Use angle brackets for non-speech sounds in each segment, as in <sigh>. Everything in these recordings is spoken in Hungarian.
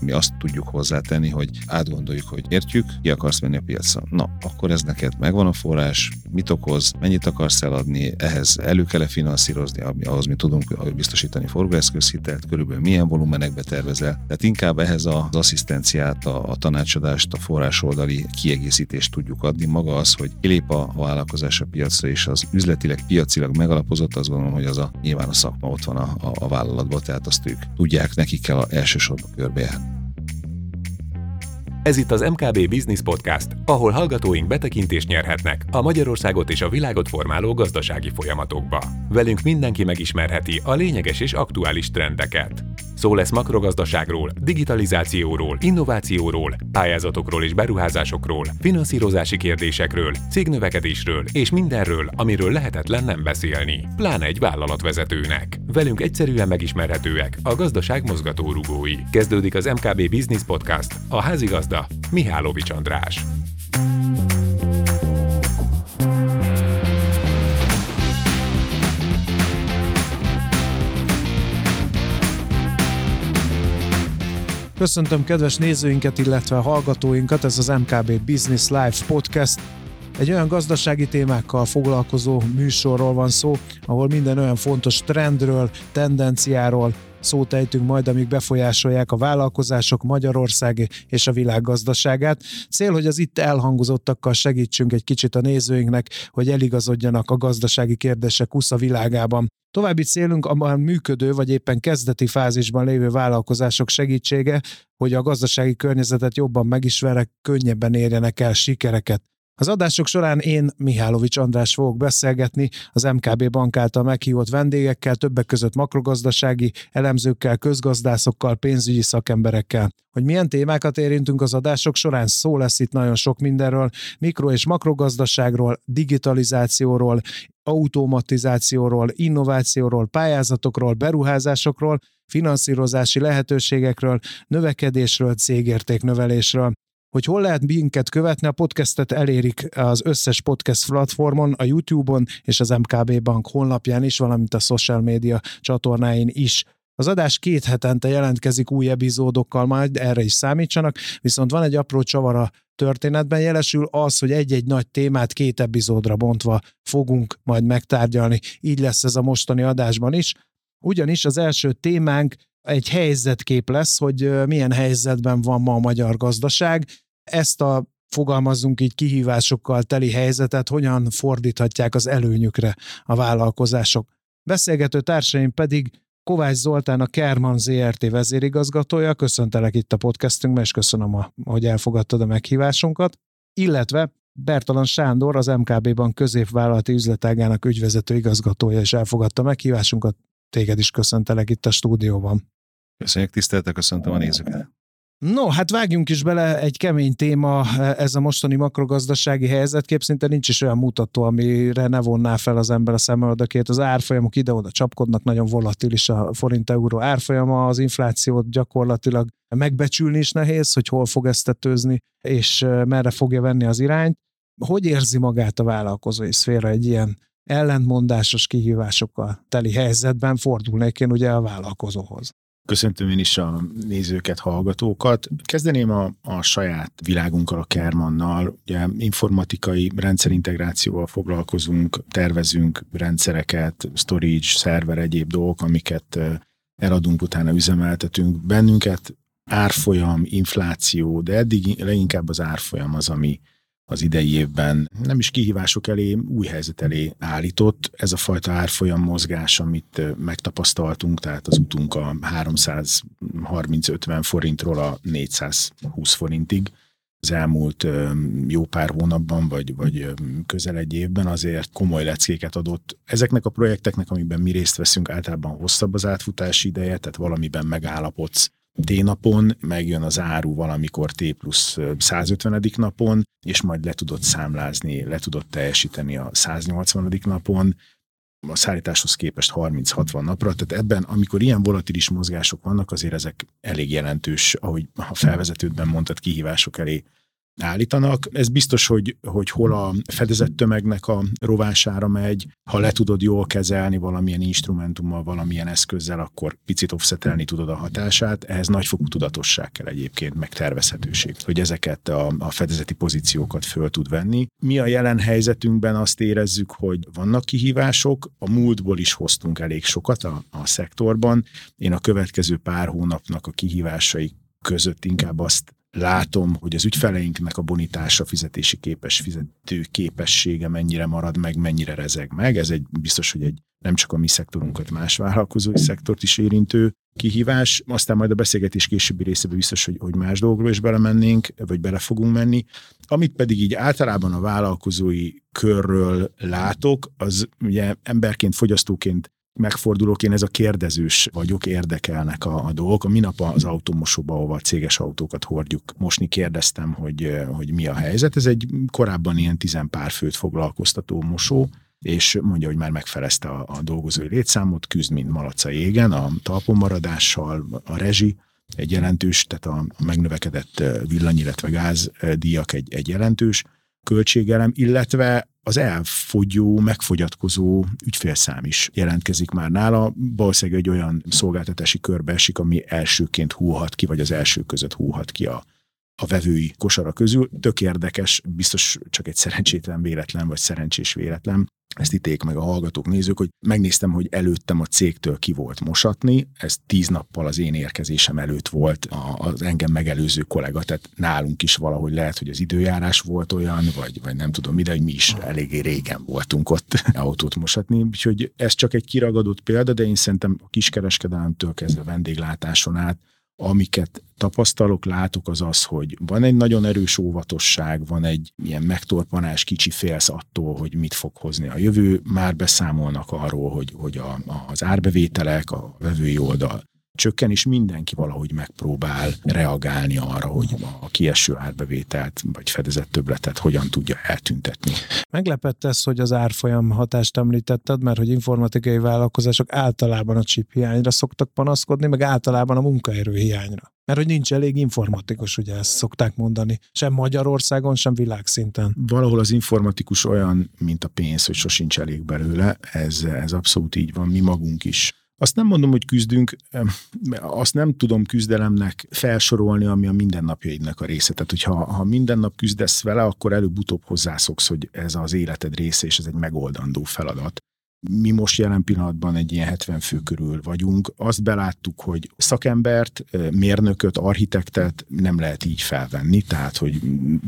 Mi azt tudjuk hozzátenni, hogy átgondoljuk, hogy értjük, ki akarsz menni a piacra. Na, akkor ez neked megvan a forrás, mit okoz, mennyit akarsz eladni, ehhez elő kell finanszírozni, ahhoz mi tudunk biztosítani forgóeszközhitelt, körülbelül milyen volumenekbe tervezel. Tehát inkább ehhez az asszisztenciát, a, a tanácsadást, a forrásoldali kiegészítést tudjuk adni. Maga az, hogy kilép a vállalkozás a piacra, és az üzletileg, piacilag megalapozott, azt gondolom, hogy az a nyilván a szakma ott van a, a, a vállalatban, tehát azt ők tudják, nekik kell elsősorban körbejárni. Ez itt az MKB Business Podcast, ahol hallgatóink betekintést nyerhetnek a Magyarországot és a világot formáló gazdasági folyamatokba. Velünk mindenki megismerheti a lényeges és aktuális trendeket. Szó lesz makrogazdaságról, digitalizációról, innovációról, pályázatokról és beruházásokról, finanszírozási kérdésekről, cégnövekedésről és mindenről, amiről lehetetlen nem beszélni, pláne egy vállalatvezetőnek. Velünk egyszerűen megismerhetőek a gazdaság mozgatórugói. Kezdődik az MKB Business Podcast, a házigazda Mihálovics András. Köszöntöm kedves nézőinket, illetve hallgatóinkat, ez az MKB Business Live Podcast. Egy olyan gazdasági témákkal foglalkozó műsorról van szó, ahol minden olyan fontos trendről, tendenciáról szót ejtünk majd, amik befolyásolják a vállalkozások Magyarország és a világ gazdaságát. Cél, hogy az itt elhangozottakkal segítsünk egy kicsit a nézőinknek, hogy eligazodjanak a gazdasági kérdések a világában. További célunk a már működő vagy éppen kezdeti fázisban lévő vállalkozások segítsége, hogy a gazdasági környezetet jobban megismerek, könnyebben érjenek el sikereket. Az adások során én, Mihálovics András fogok beszélgetni az MKB bank által meghívott vendégekkel, többek között makrogazdasági elemzőkkel, közgazdászokkal, pénzügyi szakemberekkel. Hogy milyen témákat érintünk az adások során, szó lesz itt nagyon sok mindenről, mikro- és makrogazdaságról, digitalizációról, automatizációról, innovációról, pályázatokról, beruházásokról, finanszírozási lehetőségekről, növekedésről, cégértéknövelésről hogy hol lehet minket követni, a podcastet elérik az összes podcast platformon, a YouTube-on és az MKB Bank honlapján is, valamint a social media csatornáin is. Az adás két hetente jelentkezik új epizódokkal, majd erre is számítsanak, viszont van egy apró csavar a történetben, jelesül az, hogy egy-egy nagy témát két epizódra bontva fogunk majd megtárgyalni. Így lesz ez a mostani adásban is. Ugyanis az első témánk egy helyzetkép lesz, hogy milyen helyzetben van ma a magyar gazdaság, ezt a fogalmazzunk így kihívásokkal teli helyzetet hogyan fordíthatják az előnyükre a vállalkozások. Beszélgető társaim pedig Kovács Zoltán, a Kerman ZRT vezérigazgatója, köszöntelek itt a podcastünkben, és köszönöm, hogy elfogadtad a meghívásunkat, illetve Bertalan Sándor, az MKB-ban középvállalati üzletágának ügyvezető igazgatója, és elfogadta a meghívásunkat, téged is köszöntelek itt a stúdióban. Köszönjük, tiszteltek, köszöntöm a nézőket. No, hát vágjunk is bele, egy kemény téma ez a mostani makrogazdasági helyzetkép, szinte nincs is olyan mutató, amire ne vonná fel az ember a szemöldökét. Az árfolyamok ide-oda csapkodnak, nagyon volatilis a forint-euró árfolyama, az inflációt gyakorlatilag megbecsülni is nehéz, hogy hol fog ezt tetőzni, és merre fogja venni az irányt. Hogy érzi magát a vállalkozói szféra egy ilyen ellentmondásos kihívásokkal teli helyzetben fordulnék én ugye a vállalkozóhoz? Köszöntöm én is a nézőket, hallgatókat. Kezdeném a, a saját világunkkal, a Kermannal. Ugye informatikai rendszerintegrációval foglalkozunk, tervezünk rendszereket, storage, szerver, egyéb dolgok, amiket eladunk, utána üzemeltetünk. Bennünket árfolyam, infláció, de eddig leginkább az árfolyam az, ami, az idei évben nem is kihívások elé, új helyzet elé állított. Ez a fajta árfolyam mozgás, amit megtapasztaltunk, tehát az utunk a 330-50 forintról a 420 forintig az elmúlt jó pár hónapban, vagy, vagy közel egy évben azért komoly leckéket adott. Ezeknek a projekteknek, amiben mi részt veszünk, általában hosszabb az átfutási ideje, tehát valamiben megállapodsz T-napon, megjön az áru valamikor T plusz 150. napon, és majd le tudod számlázni, le tudod teljesíteni a 180. napon, a szállításhoz képest 30-60 napra, tehát ebben, amikor ilyen volatilis mozgások vannak, azért ezek elég jelentős, ahogy a felvezetődben mondtad, kihívások elé állítanak. Ez biztos, hogy, hogy hol a fedezett tömegnek a rovására megy, ha le tudod jól kezelni valamilyen instrumentummal, valamilyen eszközzel, akkor picit offsetelni tudod a hatását. Ehhez nagyfokú tudatosság kell egyébként, meg tervezhetőség, hogy ezeket a, a fedezeti pozíciókat föl tud venni. Mi a jelen helyzetünkben azt érezzük, hogy vannak kihívások, a múltból is hoztunk elég sokat a, a szektorban. Én a következő pár hónapnak a kihívásai között inkább azt látom, hogy az ügyfeleinknek a bonitása, fizetési képes fizető képessége mennyire marad meg, mennyire rezeg meg. Ez egy biztos, hogy egy nem csak a mi szektorunkat, más vállalkozói szektort is érintő kihívás. Aztán majd a beszélgetés későbbi részében biztos, hogy, hogy más dolgokról is belemennénk, vagy bele fogunk menni. Amit pedig így általában a vállalkozói körről látok, az ugye emberként, fogyasztóként megfordulok, én ez a kérdezős vagyok, érdekelnek a, a dolgok. A minap az automosóba, ahova a céges autókat hordjuk, mosni kérdeztem, hogy, hogy mi a helyzet. Ez egy korábban ilyen tizenpár főt foglalkoztató mosó, és mondja, hogy már megfelezte a, a dolgozói létszámot, küzd, mint malaca égen, a talpomaradással, a rezsi, egy jelentős, tehát a megnövekedett villany, illetve gázdíjak egy, egy jelentős költségelem, illetve az elfogyó, megfogyatkozó ügyfélszám is jelentkezik már nála. Valószínűleg egy olyan szolgáltatási körbe esik, ami elsőként húhat ki, vagy az első között húhat ki a, a vevői kosara közül. Tök érdekes, biztos csak egy szerencsétlen véletlen, vagy szerencsés véletlen, ezt íték meg a hallgatók, nézők, hogy megnéztem, hogy előttem a cégtől ki volt mosatni, ez tíz nappal az én érkezésem előtt volt az engem megelőző kollega, tehát nálunk is valahogy lehet, hogy az időjárás volt olyan, vagy, vagy nem tudom ide, hogy mi is eléggé régen voltunk ott <laughs> autót mosatni, úgyhogy ez csak egy kiragadott példa, de én szerintem a kiskereskedelemtől kezdve vendéglátáson át amiket tapasztalok, látok az az, hogy van egy nagyon erős óvatosság, van egy ilyen megtorpanás, kicsi félsz attól, hogy mit fog hozni a jövő, már beszámolnak arról, hogy, hogy a, az árbevételek, a vevői oldal csökken, és mindenki valahogy megpróbál reagálni arra, hogy a kieső árbevételt vagy fedezett többletet hogyan tudja eltüntetni. Meglepett ez, hogy az árfolyam hatást említetted, mert hogy informatikai vállalkozások általában a chip hiányra szoktak panaszkodni, meg általában a munkaerő hiányra. Mert hogy nincs elég informatikus, ugye ezt szokták mondani, sem Magyarországon, sem világszinten. Valahol az informatikus olyan, mint a pénz, hogy sosincs elég belőle, ez, ez abszolút így van, mi magunk is azt nem mondom, hogy küzdünk, azt nem tudom küzdelemnek felsorolni, ami a mindennapjaidnak a része. Tehát, hogyha ha minden nap küzdesz vele, akkor előbb-utóbb hozzászoksz, hogy ez az életed része, és ez egy megoldandó feladat. Mi most jelen pillanatban egy ilyen 70 fő körül vagyunk. Azt beláttuk, hogy szakembert, mérnököt, architektet nem lehet így felvenni, tehát hogy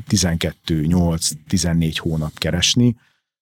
12, 8, 14 hónap keresni,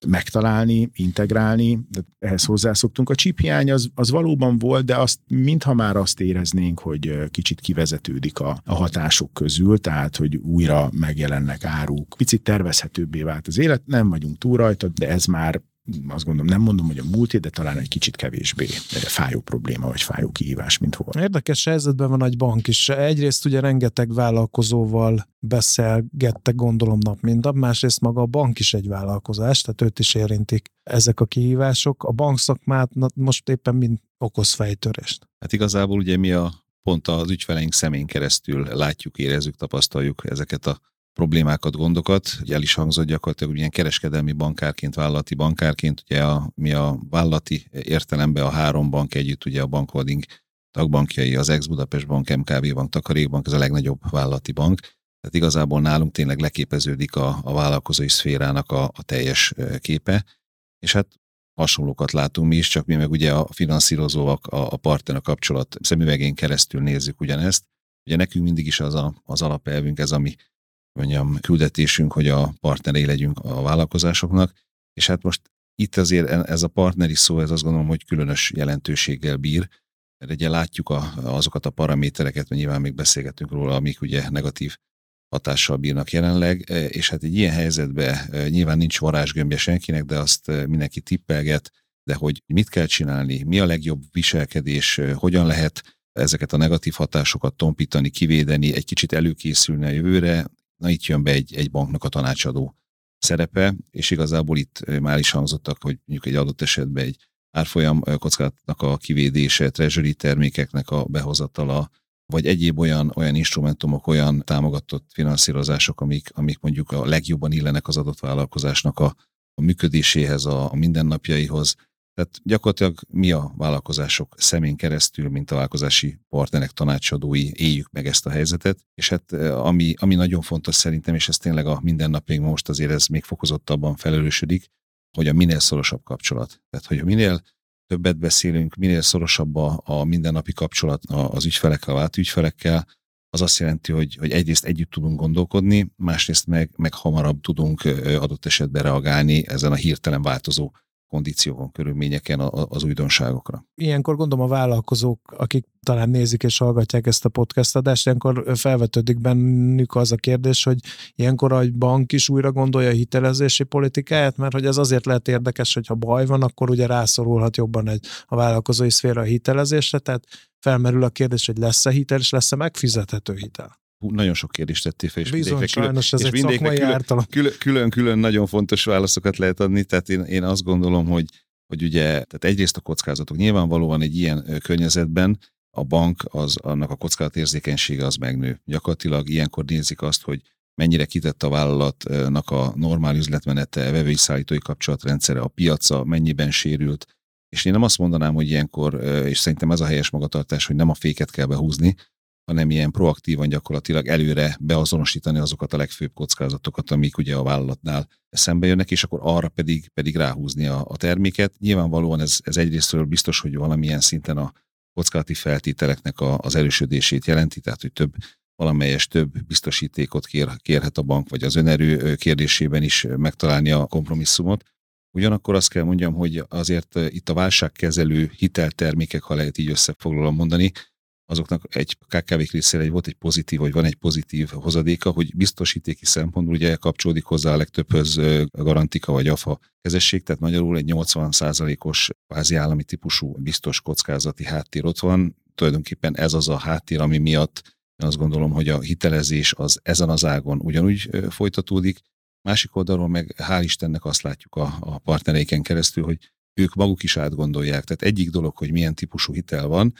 megtalálni, integrálni, ehhez hozzászoktunk. A chip hiány az, az valóban volt, de azt mintha már azt éreznénk, hogy kicsit kivezetődik a, a hatások közül, tehát hogy újra megjelennek áruk. Picit tervezhetőbbé vált az élet, nem vagyunk túl rajta, de ez már azt gondolom, nem mondom, hogy a múlt, de talán egy kicsit kevésbé fájó probléma, vagy fájó kihívás, mint volt. Érdekes helyzetben van egy bank is. Egyrészt ugye rengeteg vállalkozóval beszélgettek, gondolom nap mint nap, másrészt maga a bank is egy vállalkozás, tehát őt is érintik ezek a kihívások. A bankszakmát most éppen mind okoz fejtörést. Hát igazából ugye mi a pont az ügyfeleink szemén keresztül látjuk, érezzük, tapasztaljuk ezeket a problémákat, gondokat. Ugye el is hangzott gyakorlatilag ilyen kereskedelmi bankárként, vállalati bankárként, ugye a, mi a vállalati értelemben a három bank együtt, ugye a bankholding tagbankjai, az Ex-Budapest Bank, MKB Bank, Takarékbank, ez a legnagyobb vállalati bank. Tehát igazából nálunk tényleg leképeződik a, a vállalkozói szférának a, a teljes képe, és hát hasonlókat látunk mi is, csak mi meg ugye a finanszírozóak, a, a partner a kapcsolat szemüvegén keresztül nézzük ugyanezt. Ugye nekünk mindig is az a, az alapelvünk, ez ami mondjam, küldetésünk, hogy a partnerei legyünk a vállalkozásoknak, és hát most itt azért ez a partneri szó, ez azt gondolom, hogy különös jelentőséggel bír, mert ugye látjuk a, azokat a paramétereket, mert nyilván még beszélgetünk róla, amik ugye negatív hatással bírnak jelenleg, és hát egy ilyen helyzetben nyilván nincs varázsgömbje senkinek, de azt mindenki tippelget, de hogy mit kell csinálni, mi a legjobb viselkedés, hogyan lehet ezeket a negatív hatásokat tompítani, kivédeni, egy kicsit előkészülni a jövőre, Na itt jön be egy, egy banknak a tanácsadó szerepe, és igazából itt már is hangzottak, hogy mondjuk egy adott esetben egy árfolyam kockázatnak a kivédése, treasury termékeknek a behozatala, vagy egyéb olyan, olyan instrumentumok, olyan támogatott finanszírozások, amik, amik mondjuk a legjobban illenek az adott vállalkozásnak a, a működéséhez, a, a mindennapjaihoz. Tehát gyakorlatilag mi a vállalkozások szemén keresztül, mint a vállalkozási partnerek tanácsadói éljük meg ezt a helyzetet, és hát ami, ami nagyon fontos szerintem, és ez tényleg a mindennapig most azért ez még fokozottabban felelősödik, hogy a minél szorosabb kapcsolat. Tehát, hogy minél többet beszélünk, minél szorosabb a, a mindennapi kapcsolat az ügyfelekkel, a vált ügyfelekkel, az azt jelenti, hogy, hogy egyrészt együtt tudunk gondolkodni, másrészt meg, meg hamarabb tudunk adott esetben reagálni ezen a hirtelen változó kondíciókon, körülményeken az újdonságokra. Ilyenkor gondolom a vállalkozók, akik talán nézik és hallgatják ezt a podcast adást, ilyenkor felvetődik bennük az a kérdés, hogy ilyenkor a bank is újra gondolja a hitelezési politikáját, mert hogy ez azért lehet érdekes, hogy ha baj van, akkor ugye rászorulhat jobban egy, a vállalkozói szféra a hitelezésre, tehát felmerül a kérdés, hogy lesz-e hitel, és lesz-e megfizethető hitel nagyon sok kérdést tettél fel, és Bizony, külön, sajnos ez és egy szakmai külön, külön, külön, külön nagyon fontos válaszokat lehet adni, tehát én, én azt gondolom, hogy, hogy ugye, tehát egyrészt a kockázatok. Nyilvánvalóan egy ilyen környezetben a bank, az, annak a kockázatérzékenysége az megnő. Gyakorlatilag ilyenkor nézik azt, hogy mennyire kitett a vállalatnak a normál üzletmenete, vevői szállítói kapcsolatrendszere, a piaca mennyiben sérült, és én nem azt mondanám, hogy ilyenkor, és szerintem ez a helyes magatartás, hogy nem a féket kell behúzni, hanem ilyen proaktívan gyakorlatilag előre beazonosítani azokat a legfőbb kockázatokat, amik ugye a vállalatnál szembe jönnek, és akkor arra pedig, pedig ráhúzni a, a terméket. Nyilvánvalóan ez, ez egyrésztről biztos, hogy valamilyen szinten a kockázati feltételeknek a, az erősödését jelenti, tehát hogy több valamelyes több biztosítékot kér, kérhet a bank, vagy az önerő kérdésében is megtalálni a kompromisszumot. Ugyanakkor azt kell mondjam, hogy azért itt a válságkezelő hiteltermékek, ha lehet így összefoglalom mondani, azoknak egy kkv részére egy volt egy pozitív, vagy van egy pozitív hozadéka, hogy biztosítéki szempontból ugye kapcsolódik hozzá a legtöbbhöz garantika vagy AFA kezesség, tehát magyarul egy 80%-os kvázi állami típusú biztos kockázati háttér ott van. Tulajdonképpen ez az a háttér, ami miatt én azt gondolom, hogy a hitelezés az ezen az ágon ugyanúgy folytatódik. Másik oldalról meg hál' Istennek azt látjuk a, a partnereiken keresztül, hogy ők maguk is átgondolják. Tehát egyik dolog, hogy milyen típusú hitel van,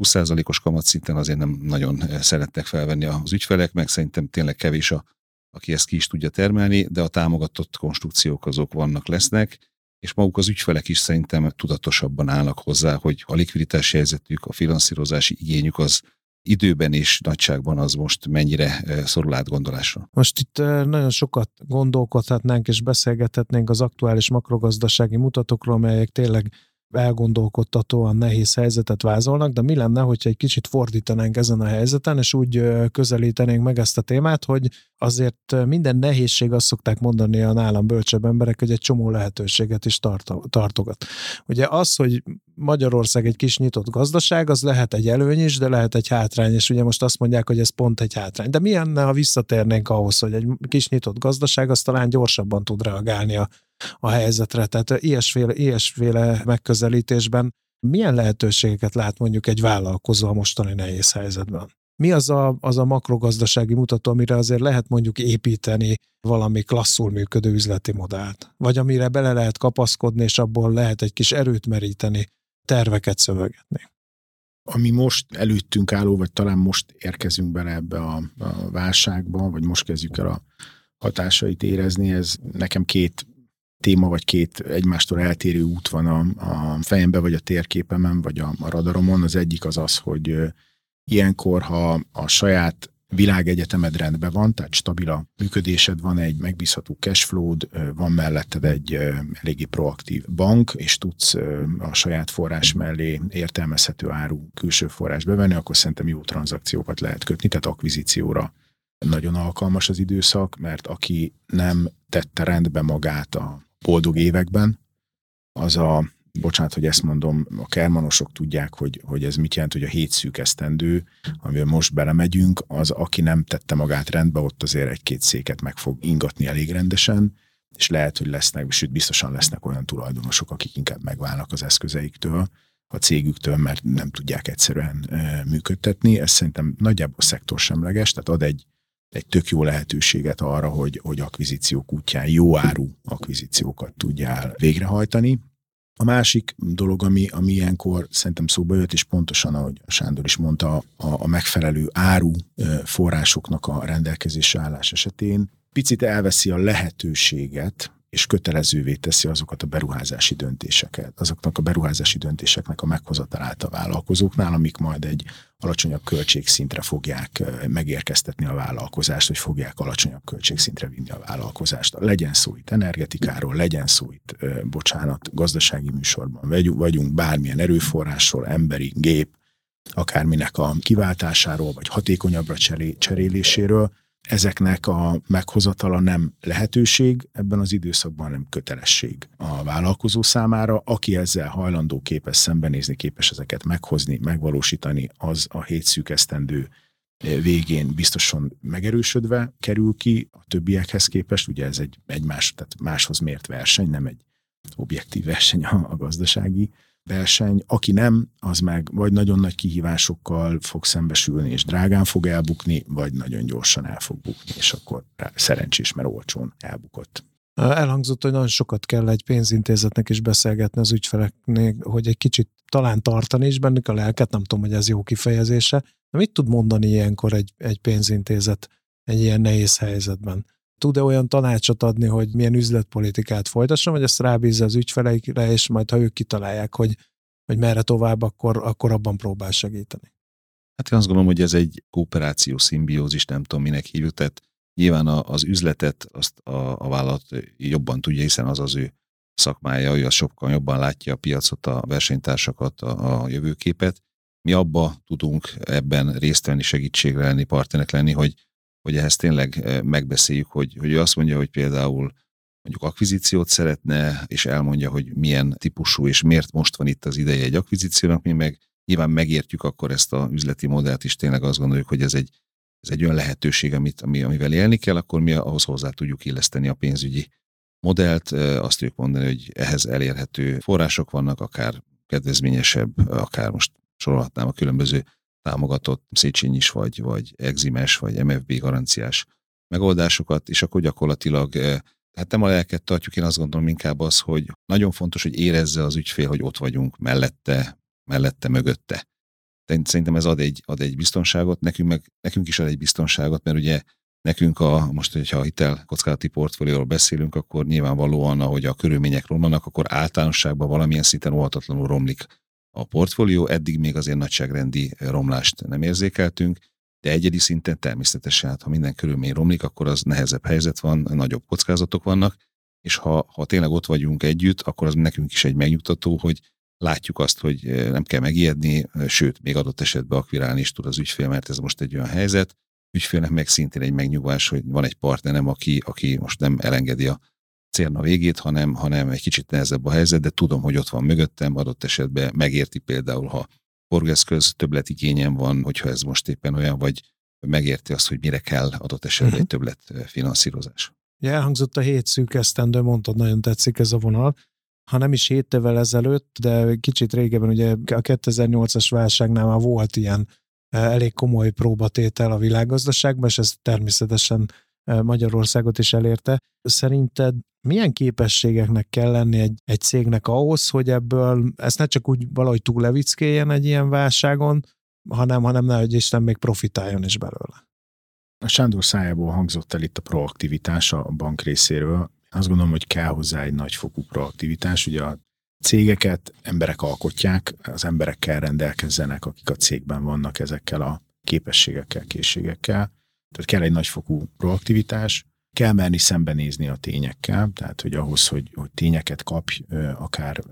20%-os kamatszinten azért nem nagyon eh, szerettek felvenni az ügyfelek, meg szerintem tényleg kevés a, aki ezt ki is tudja termelni, de a támogatott konstrukciók azok vannak, lesznek, és maguk az ügyfelek is szerintem tudatosabban állnak hozzá, hogy a likviditási helyzetük, a finanszírozási igényük az időben és nagyságban az most mennyire eh, szorul átgondolásra. Most itt eh, nagyon sokat gondolkodhatnánk és beszélgethetnénk az aktuális makrogazdasági mutatókról, amelyek tényleg elgondolkodtatóan nehéz helyzetet vázolnak, de mi lenne, hogyha egy kicsit fordítanánk ezen a helyzeten, és úgy közelítenénk meg ezt a témát, hogy azért minden nehézség azt szokták mondani a nálam bölcsebb emberek, hogy egy csomó lehetőséget is tartogat. Ugye az, hogy Magyarország egy kis nyitott gazdaság, az lehet egy előny is, de lehet egy hátrány, és ugye most azt mondják, hogy ez pont egy hátrány. De mi lenne, ha visszatérnénk ahhoz, hogy egy kis nyitott gazdaság az talán gyorsabban tud reagálni a a helyzetre. Tehát ilyesféle, ilyesféle megközelítésben milyen lehetőségeket lát mondjuk egy vállalkozó a mostani nehéz helyzetben? Mi az a, az a makrogazdasági mutató, amire azért lehet mondjuk építeni valami klasszul működő üzleti modellt? Vagy amire bele lehet kapaszkodni, és abból lehet egy kis erőt meríteni, terveket szövegetni? Ami most előttünk álló, vagy talán most érkezünk bele ebbe a, a válságba, vagy most kezdjük el a hatásait érezni, ez nekem két téma, vagy két egymástól eltérő út van a, a fejembe, vagy a térképemen, vagy a, a radaromon. Az egyik az az, hogy ilyenkor, ha a saját világegyetemed rendben van, tehát stabil a működésed, van egy megbízható cashflow van melletted egy eléggé proaktív bank, és tudsz a saját forrás mellé értelmezhető áru külső forrás bevenni, akkor szerintem jó tranzakciókat lehet kötni, tehát akvizícióra nagyon alkalmas az időszak, mert aki nem tette rendbe magát a boldog években, az a, bocsánat, hogy ezt mondom, a kermanosok tudják, hogy, hogy ez mit jelent, hogy a hét szűk esztendő, amivel most belemegyünk, az, aki nem tette magát rendbe, ott azért egy-két széket meg fog ingatni elég rendesen, és lehet, hogy lesznek, sőt biztosan lesznek olyan tulajdonosok, akik inkább megválnak az eszközeiktől, a cégüktől, mert nem tudják egyszerűen működtetni. Ez szerintem nagyjából szektorsemleges, tehát ad egy egy tök jó lehetőséget arra, hogy, hogy akvizíciók útján jó áru akvizíciókat tudjál végrehajtani. A másik dolog, ami, ami ilyenkor szerintem szóba jött, és pontosan, ahogy Sándor is mondta, a, a megfelelő áru forrásoknak a rendelkezésre állás esetén picit elveszi a lehetőséget, és kötelezővé teszi azokat a beruházási döntéseket, azoknak a beruházási döntéseknek a meghozatalát a vállalkozóknál, amik majd egy alacsonyabb költségszintre fogják megérkeztetni a vállalkozást, vagy fogják alacsonyabb költségszintre vinni a vállalkozást. Legyen szó itt energetikáról, legyen szó itt, bocsánat, gazdasági műsorban vagyunk, bármilyen erőforrásról, emberi, gép, akárminek a kiváltásáról, vagy hatékonyabbra cseréléséről, ezeknek a meghozatala nem lehetőség, ebben az időszakban nem kötelesség a vállalkozó számára. Aki ezzel hajlandó képes szembenézni, képes ezeket meghozni, megvalósítani, az a hét szűkesztendő végén biztosan megerősödve kerül ki a többiekhez képest. Ugye ez egy egymás, tehát máshoz mért verseny, nem egy objektív verseny a, a gazdasági verseny, aki nem, az meg vagy nagyon nagy kihívásokkal fog szembesülni, és drágán fog elbukni, vagy nagyon gyorsan el fog bukni, és akkor szerencsés, mert olcsón elbukott. Elhangzott, hogy nagyon sokat kell egy pénzintézetnek is beszélgetni az ügyfeleknél, hogy egy kicsit talán tartani is bennük a lelket, nem tudom, hogy ez jó kifejezése. De mit tud mondani ilyenkor egy, egy pénzintézet egy ilyen nehéz helyzetben? Tud-e olyan tanácsot adni, hogy milyen üzletpolitikát folytasson, vagy ezt rábízza az ügyfeleikre, és majd ha ők kitalálják, hogy, hogy merre tovább, akkor, akkor abban próbál segíteni. Hát én azt gondolom, hogy ez egy kooperáció, szimbiózis, nem tudom minek hívjuk, tehát nyilván az üzletet azt a, a vállalat jobban tudja, hiszen az az ő szakmája, ő az sokkal jobban látja a piacot, a versenytársakat, a, a jövőképet. Mi abba tudunk ebben részt venni, segítségre lenni, partnerek lenni, hogy hogy ehhez tényleg eh, megbeszéljük, hogy, hogy ő azt mondja, hogy például mondjuk akvizíciót szeretne, és elmondja, hogy milyen típusú és miért most van itt az ideje egy akvizíciónak, mi meg nyilván megértjük akkor ezt a üzleti modellt, és tényleg azt gondoljuk, hogy ez egy, ez egy olyan lehetőség, amit, ami, amivel élni kell, akkor mi ahhoz hozzá tudjuk illeszteni a pénzügyi modellt, eh, azt tudjuk mondani, hogy ehhez elérhető források vannak, akár kedvezményesebb, akár most sorolhatnám a különböző támogatott Széchenyis vagy, vagy Eximes, vagy MFB garanciás megoldásokat, és akkor gyakorlatilag eh, hát nem a lelket tartjuk, én azt gondolom inkább az, hogy nagyon fontos, hogy érezze az ügyfél, hogy ott vagyunk mellette, mellette, mögötte. Szerintem ez ad egy, ad egy biztonságot, nekünk, meg, nekünk is ad egy biztonságot, mert ugye nekünk a, most, hogyha a hitel kockázati portfólióról beszélünk, akkor nyilvánvalóan, ahogy a körülmények romlanak, akkor általánosságban valamilyen szinten óhatatlanul romlik a portfólió, eddig még azért nagyságrendi romlást nem érzékeltünk, de egyedi szinten természetesen, hát ha minden körülmény romlik, akkor az nehezebb helyzet van, nagyobb kockázatok vannak, és ha, ha tényleg ott vagyunk együtt, akkor az nekünk is egy megnyugtató, hogy látjuk azt, hogy eh, nem kell megijedni, eh, sőt, még adott esetben akvirálni is tud az ügyfél, mert ez most egy olyan helyzet. Ügyfélnek meg szintén egy megnyugvás, hogy van egy partnerem, aki, aki most nem elengedi a célna végét, hanem, hanem egy kicsit nehezebb a helyzet, de tudom, hogy ott van mögöttem, adott esetben megérti például, ha forgászköz többletigényem van, hogyha ez most éppen olyan, vagy megérti azt, hogy mire kell adott esetben egy mhm. többlet finanszírozás. Ja, elhangzott a hét szűk esztendő, mondtad, nagyon tetszik ez a vonal. Ha nem is hét évvel ezelőtt, de kicsit régebben, ugye a 2008-as válságnál már volt ilyen elég komoly próbatétel a világgazdaságban, és ez természetesen Magyarországot is elérte. Szerinted milyen képességeknek kell lenni egy, egy cégnek ahhoz, hogy ebből ezt ne csak úgy valahogy túlevickéljen egy ilyen válságon, hanem, hanem ne, hogy Isten még profitáljon is belőle. A Sándor szájából hangzott el itt a proaktivitás a bank részéről. Azt gondolom, hogy kell hozzá egy nagyfokú proaktivitás. Ugye a cégeket emberek alkotják, az emberekkel rendelkezzenek, akik a cégben vannak ezekkel a képességekkel, készségekkel. Tehát kell egy nagyfokú proaktivitás, kell merni szembenézni a tényekkel, tehát hogy ahhoz, hogy, hogy tényeket kapj, akár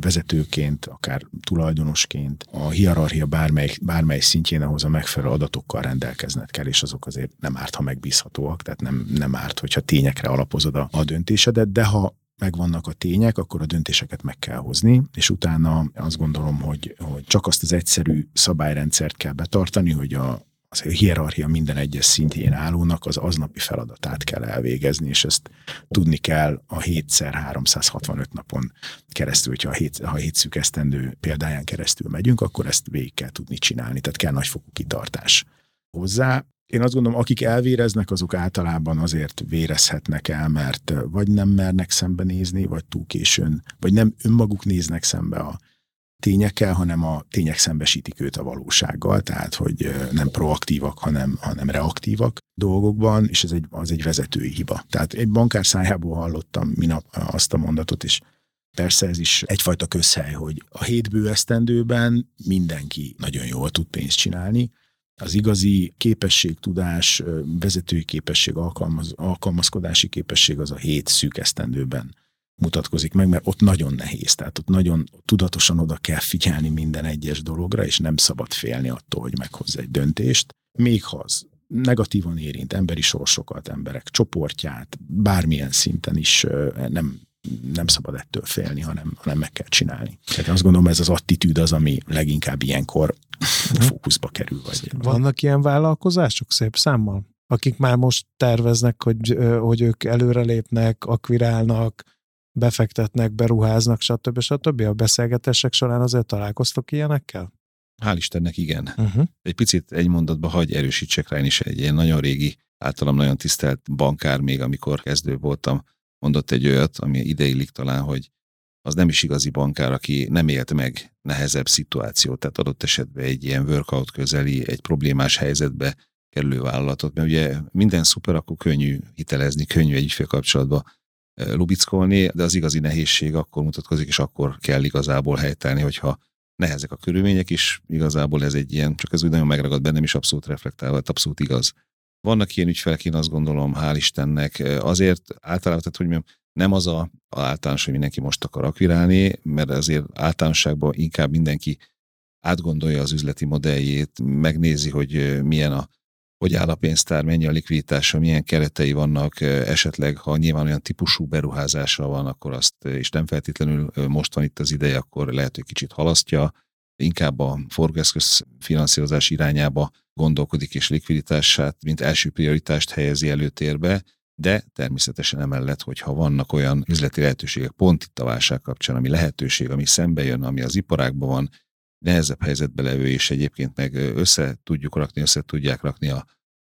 vezetőként, akár tulajdonosként, a hierarchia bármely, bármely szintjén ahhoz a megfelelő adatokkal rendelkezned kell, és azok azért nem árt, ha megbízhatóak, tehát nem, nem árt, hogyha tényekre alapozod a, a döntésedet, de ha megvannak a tények, akkor a döntéseket meg kell hozni, és utána azt gondolom, hogy, hogy csak azt az egyszerű szabályrendszert kell betartani, hogy a, az hierarchia minden egyes szintjén állónak az aznapi feladatát kell elvégezni, és ezt tudni kell a 7x365 napon keresztül, hogyha a 7, ha a 7 szűk esztendő példáján keresztül megyünk, akkor ezt végig kell tudni csinálni, tehát kell nagyfokú kitartás hozzá. Én azt gondolom, akik elvéreznek, azok általában azért vérezhetnek el, mert vagy nem mernek szembenézni, vagy túl későn, vagy nem önmaguk néznek szembe a tényekkel, hanem a tények szembesítik őt a valósággal, tehát hogy nem proaktívak, hanem, hanem reaktívak dolgokban, és ez egy, az egy vezetői hiba. Tehát egy bankár szájából hallottam minap azt a mondatot, és persze ez is egyfajta közhely, hogy a hétbő esztendőben mindenki nagyon jól tud pénzt csinálni, az igazi képesség, tudás, vezetői képesség, alkalmaz, alkalmazkodási képesség az a hét szűk esztendőben mutatkozik meg, mert ott nagyon nehéz, tehát ott nagyon tudatosan oda kell figyelni minden egyes dologra, és nem szabad félni attól, hogy meghozza egy döntést. Még ha az negatívan érint emberi sorsokat, emberek csoportját, bármilyen szinten is nem, nem szabad ettől félni, hanem, hanem meg kell csinálni. Tehát azt gondolom, ez az attitűd az, ami leginkább ilyenkor mhm. fókuszba kerül. Vagy Vannak ilyen vállalkozások szép számmal? Akik már most terveznek, hogy, hogy ők előrelépnek, akvirálnak, befektetnek, beruháznak, stb. stb. A beszélgetések során azért találkoztok ilyenekkel? Hál' Istennek igen. Uh-huh. Egy picit egy mondatba hagy erősítsek rá, én is egy ilyen nagyon régi, általam nagyon tisztelt bankár, még amikor kezdő voltam, mondott egy olyat, ami ideillik talán, hogy az nem is igazi bankár, aki nem élt meg nehezebb szituációt, tehát adott esetben egy ilyen workout közeli, egy problémás helyzetbe kerülő vállalatot, mert ugye minden szuper, akkor könnyű hitelezni, könnyű egy ügyfélkapcsolatba lubickolni, de az igazi nehézség akkor mutatkozik, és akkor kell igazából helytelni, hogyha nehezek a körülmények is, igazából ez egy ilyen, csak ez úgy nagyon megragad bennem is abszolút reflektálva, abszolút igaz. Vannak ilyen ügyfelek, én azt gondolom, hál' Istennek, azért általában, tehát hogy mondjam, nem az a, a általános, hogy mindenki most akar akvirálni, mert azért általánosságban inkább mindenki átgondolja az üzleti modelljét, megnézi, hogy milyen a hogy áll a pénztár, mennyi a likviditása, milyen keretei vannak, esetleg ha nyilván olyan típusú beruházása van, akkor azt, és nem feltétlenül most van itt az ideje, akkor lehet, hogy kicsit halasztja, inkább a forgóeszköz finanszírozás irányába gondolkodik és likviditását, mint első prioritást helyezi előtérbe, de természetesen emellett, hogyha vannak olyan üzleti lehetőségek pont itt a válság kapcsán, ami lehetőség, ami szembe jön, ami az iparákban van, nehezebb helyzetbe levő, és egyébként meg össze tudjuk rakni, össze tudják rakni a,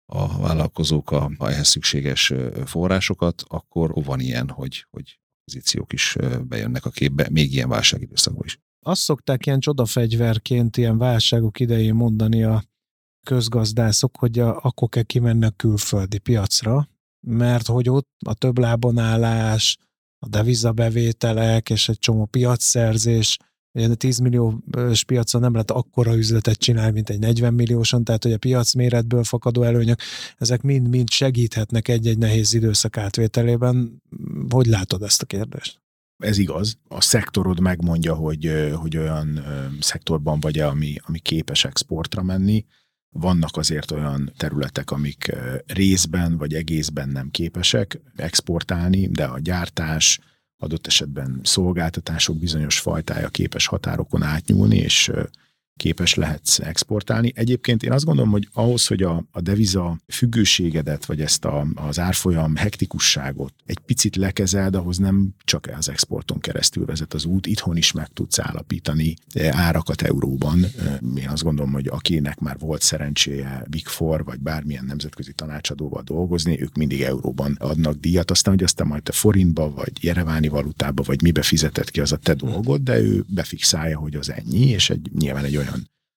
a vállalkozók a, a ehhez szükséges forrásokat, akkor van ilyen, hogy, hogy pozíciók is bejönnek a képbe, még ilyen válságidőszakban is. Azt szokták ilyen csodafegyverként ilyen válságok idején mondani a közgazdászok, hogy a, akkor kell kimenni a külföldi piacra, mert hogy ott a több állás, a devizabevételek és egy csomó piacszerzés Ugye a 10 milliós piacon nem lehet akkora üzletet csinálni, mint egy 40 millióson, tehát hogy a piac méretből fakadó előnyök, ezek mind-mind segíthetnek egy-egy nehéz időszak átvételében. Hogy látod ezt a kérdést? Ez igaz. A szektorod megmondja, hogy, hogy olyan szektorban vagy -e, ami, ami képes exportra menni. Vannak azért olyan területek, amik részben vagy egészben nem képesek exportálni, de a gyártás, adott esetben szolgáltatások bizonyos fajtája képes határokon átnyúlni, és képes lehetsz exportálni. Egyébként én azt gondolom, hogy ahhoz, hogy a, a deviza függőségedet, vagy ezt a, az árfolyam hektikusságot egy picit lekezeld, ahhoz nem csak az exporton keresztül vezet az út, itthon is meg tudsz állapítani árakat euróban. Én azt gondolom, hogy akinek már volt szerencséje Big Four, vagy bármilyen nemzetközi tanácsadóval dolgozni, ők mindig euróban adnak díjat, aztán, hogy aztán majd te forintba, vagy jereváni valutába, vagy mibe fizetett ki, az a te dolgod, de ő befixálja, hogy az ennyi, és egy, nyilván egy olyan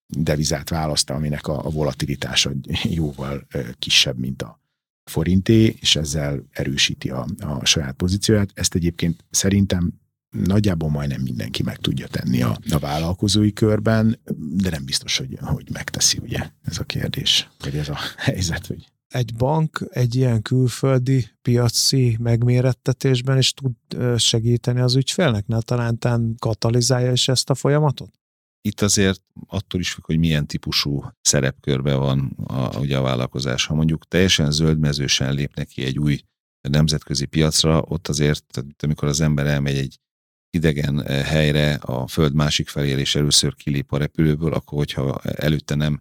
devizát választ, aminek a volatilitása jóval kisebb, mint a forinté, és ezzel erősíti a, a saját pozícióját. Ezt egyébként szerintem nagyjából majdnem mindenki meg tudja tenni a, a vállalkozói körben, de nem biztos, hogy, hogy megteszi, ugye, ez a kérdés, vagy ez a <laughs> helyzet, hogy egy bank egy ilyen külföldi piaci megmérettetésben is tud segíteni az ügyfélnek, ne talán katalizálja is ezt a folyamatot? Itt azért attól is függ, hogy milyen típusú szerepkörbe van a, ugye a vállalkozás. Ha mondjuk teljesen zöldmezősen lép neki egy új nemzetközi piacra, ott azért, tehát amikor az ember elmegy egy idegen eh, helyre, a föld másik felé, és először kilép a repülőből, akkor hogyha előtte nem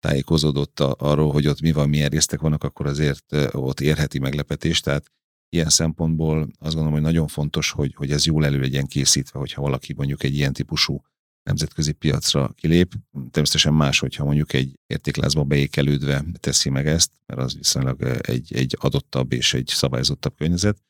tájékozódott arról, hogy ott mi van, milyen résztek vannak, akkor azért eh, ott érheti meglepetés. Tehát ilyen szempontból azt gondolom, hogy nagyon fontos, hogy, hogy ez jól elő legyen készítve, hogyha valaki mondjuk egy ilyen típusú nemzetközi piacra kilép. Természetesen más, hogyha mondjuk egy értéklázba beékelődve teszi meg ezt, mert az viszonylag egy, egy adottabb és egy szabályozottabb környezet.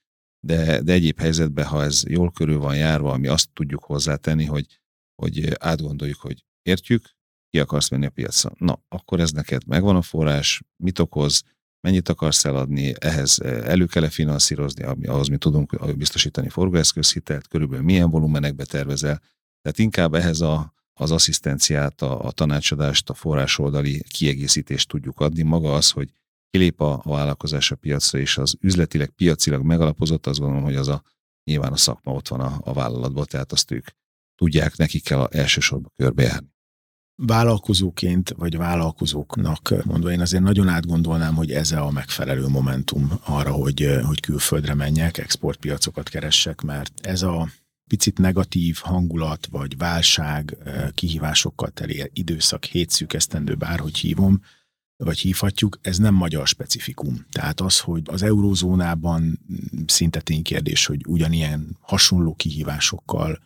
De, de egyéb helyzetben, ha ez jól körül van járva, ami azt tudjuk hozzátenni, hogy, hogy átgondoljuk, hogy értjük, ki akarsz menni a piacra. Na, akkor ez neked megvan a forrás, mit okoz, mennyit akarsz eladni, ehhez elő kell finanszírozni, ahhoz mi tudunk biztosítani forgóeszközhitelt, körülbelül milyen volumenekbe tervezel, tehát inkább ehhez a, az asszisztenciát, a, a tanácsadást, a forrásoldali kiegészítést tudjuk adni. Maga az, hogy kilép a, a vállalkozás a piacra, és az üzletileg, piacilag megalapozott, azt gondolom, hogy az a nyilván a szakma ott van a, a vállalatban, tehát azt ők tudják, nekik kell elsősorban körbejárni vállalkozóként, vagy vállalkozóknak mondva, én azért nagyon átgondolnám, hogy ez a megfelelő momentum arra, hogy, hogy külföldre menjek, exportpiacokat keressek, mert ez a picit negatív hangulat, vagy válság, kihívásokkal teli időszak, hétszűk esztendő, bárhogy hívom, vagy hívhatjuk, ez nem magyar specifikum. Tehát az, hogy az eurózónában szinte ténykérdés, hogy ugyanilyen hasonló kihívásokkal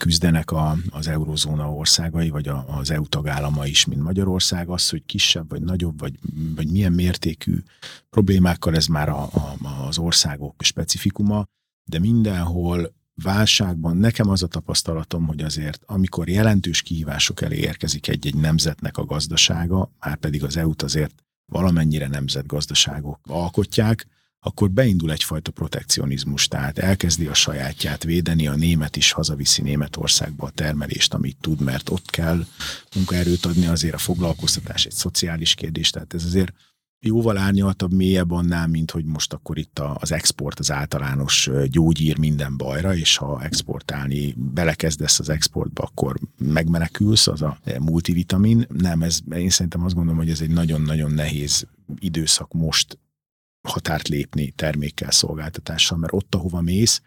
küzdenek a, az eurozóna országai, vagy a, az EU tagállama is, mint Magyarország, az, hogy kisebb, vagy nagyobb, vagy, vagy milyen mértékű problémákkal, ez már a, a, az országok specifikuma, de mindenhol válságban nekem az a tapasztalatom, hogy azért amikor jelentős kihívások elé érkezik egy-egy nemzetnek a gazdasága, már pedig az EU-t azért valamennyire nemzetgazdaságok alkotják, akkor beindul egyfajta protekcionizmus, tehát elkezdi a sajátját védeni, a német is hazaviszi Németországba a termelést, amit tud, mert ott kell munkaerőt adni, azért a foglalkoztatás egy szociális kérdés, tehát ez azért jóval árnyaltabb, mélyebb annál, mint hogy most akkor itt az export az általános gyógyír minden bajra, és ha exportálni belekezdesz az exportba, akkor megmenekülsz, az a multivitamin. Nem, ez, én szerintem azt gondolom, hogy ez egy nagyon-nagyon nehéz időszak most határt lépni termékkel, szolgáltatással, mert ott, ahova mész,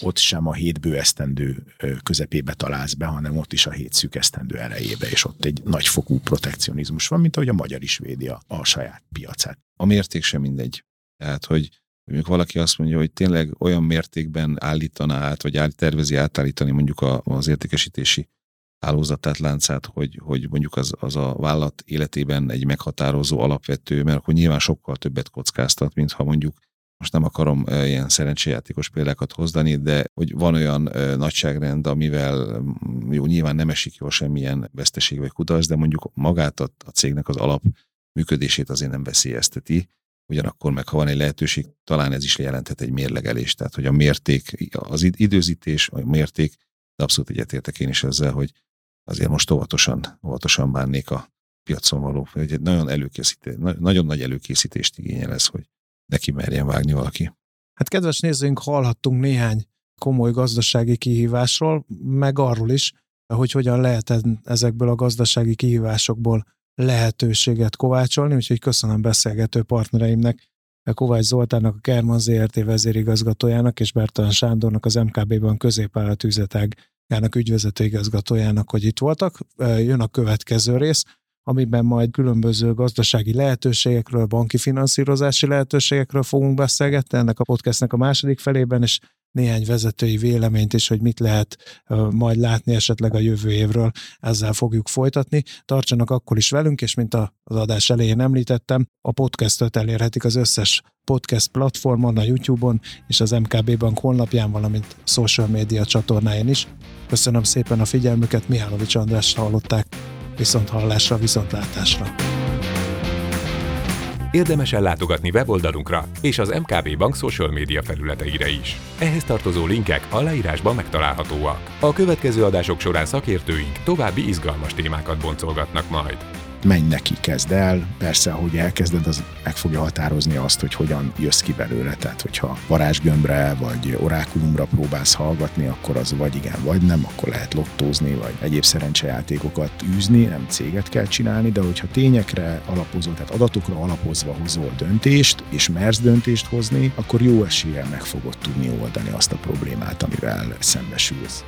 ott sem a hét esztendő közepébe találsz be, hanem ott is a hét szűk elejébe, és ott egy nagyfokú protekcionizmus van, mint ahogy a magyar is védi a, a saját piacát. A mérték sem mindegy. Tehát, hogy mondjuk valaki azt mondja, hogy tényleg olyan mértékben állítaná át, vagy áll, tervezi átállítani mondjuk a, az értékesítési hálózatát, láncát, hogy, hogy mondjuk az, az a vállalat életében egy meghatározó alapvető, mert akkor nyilván sokkal többet kockáztat, mint ha mondjuk most nem akarom ilyen szerencséjátékos példákat hozdani, de hogy van olyan nagyságrend, amivel jó, nyilván nem esik jól semmilyen veszteség vagy kudarc, de mondjuk magát a, a cégnek az alap működését azért nem veszélyezteti. Ugyanakkor meg, ha van egy lehetőség, talán ez is jelenthet egy mérlegelést. Tehát, hogy a mérték, az időzítés, a mérték, de abszolút egyetértek én is ezzel, hogy azért most óvatosan, óvatosan bánnék a piacon való, hogy egy nagyon, előkészítés, nagyon nagy előkészítést igényel ez, hogy neki merjen vágni valaki. Hát kedves nézőink, hallhattunk néhány komoly gazdasági kihívásról, meg arról is, hogy hogyan lehet ezekből a gazdasági kihívásokból lehetőséget kovácsolni, úgyhogy köszönöm beszélgető partnereimnek, Kovács Zoltánnak, a Kerman ZRT vezérigazgatójának és Bertalan Sándornak, az MKB-ban középállatüzetágának ügyvezető igazgatójának, hogy itt voltak. Jön a következő rész, amiben majd különböző gazdasági lehetőségekről, banki finanszírozási lehetőségekről fogunk beszélgetni ennek a podcastnek a második felében, és néhány vezetői véleményt is, hogy mit lehet majd látni esetleg a jövő évről, ezzel fogjuk folytatni. Tartsanak akkor is velünk, és mint az adás elején említettem, a podcastot elérhetik az összes podcast platformon, a YouTube-on és az MKB Bank honlapján, valamint social média csatornáin is. Köszönöm szépen a figyelmüket, Mihálovics András hallották. Viszont hallásra, viszontlátásra! Érdemes ellátogatni weboldalunkra és az MKB Bank social média felületeire is. Ehhez tartozó linkek a leírásban megtalálhatóak. A következő adások során szakértőink további izgalmas témákat boncolgatnak majd menj neki, kezd el. Persze, ahogy elkezded, az meg fogja határozni azt, hogy hogyan jössz ki belőle. Tehát, hogyha varázsgömbre vagy orákulumra próbálsz hallgatni, akkor az vagy igen, vagy nem, akkor lehet lottózni, vagy egyéb szerencsejátékokat űzni, nem céget kell csinálni, de hogyha tényekre alapozol, tehát adatokra alapozva hozol döntést, és mersz döntést hozni, akkor jó eséllyel meg fogod tudni oldani azt a problémát, amivel szembesülsz.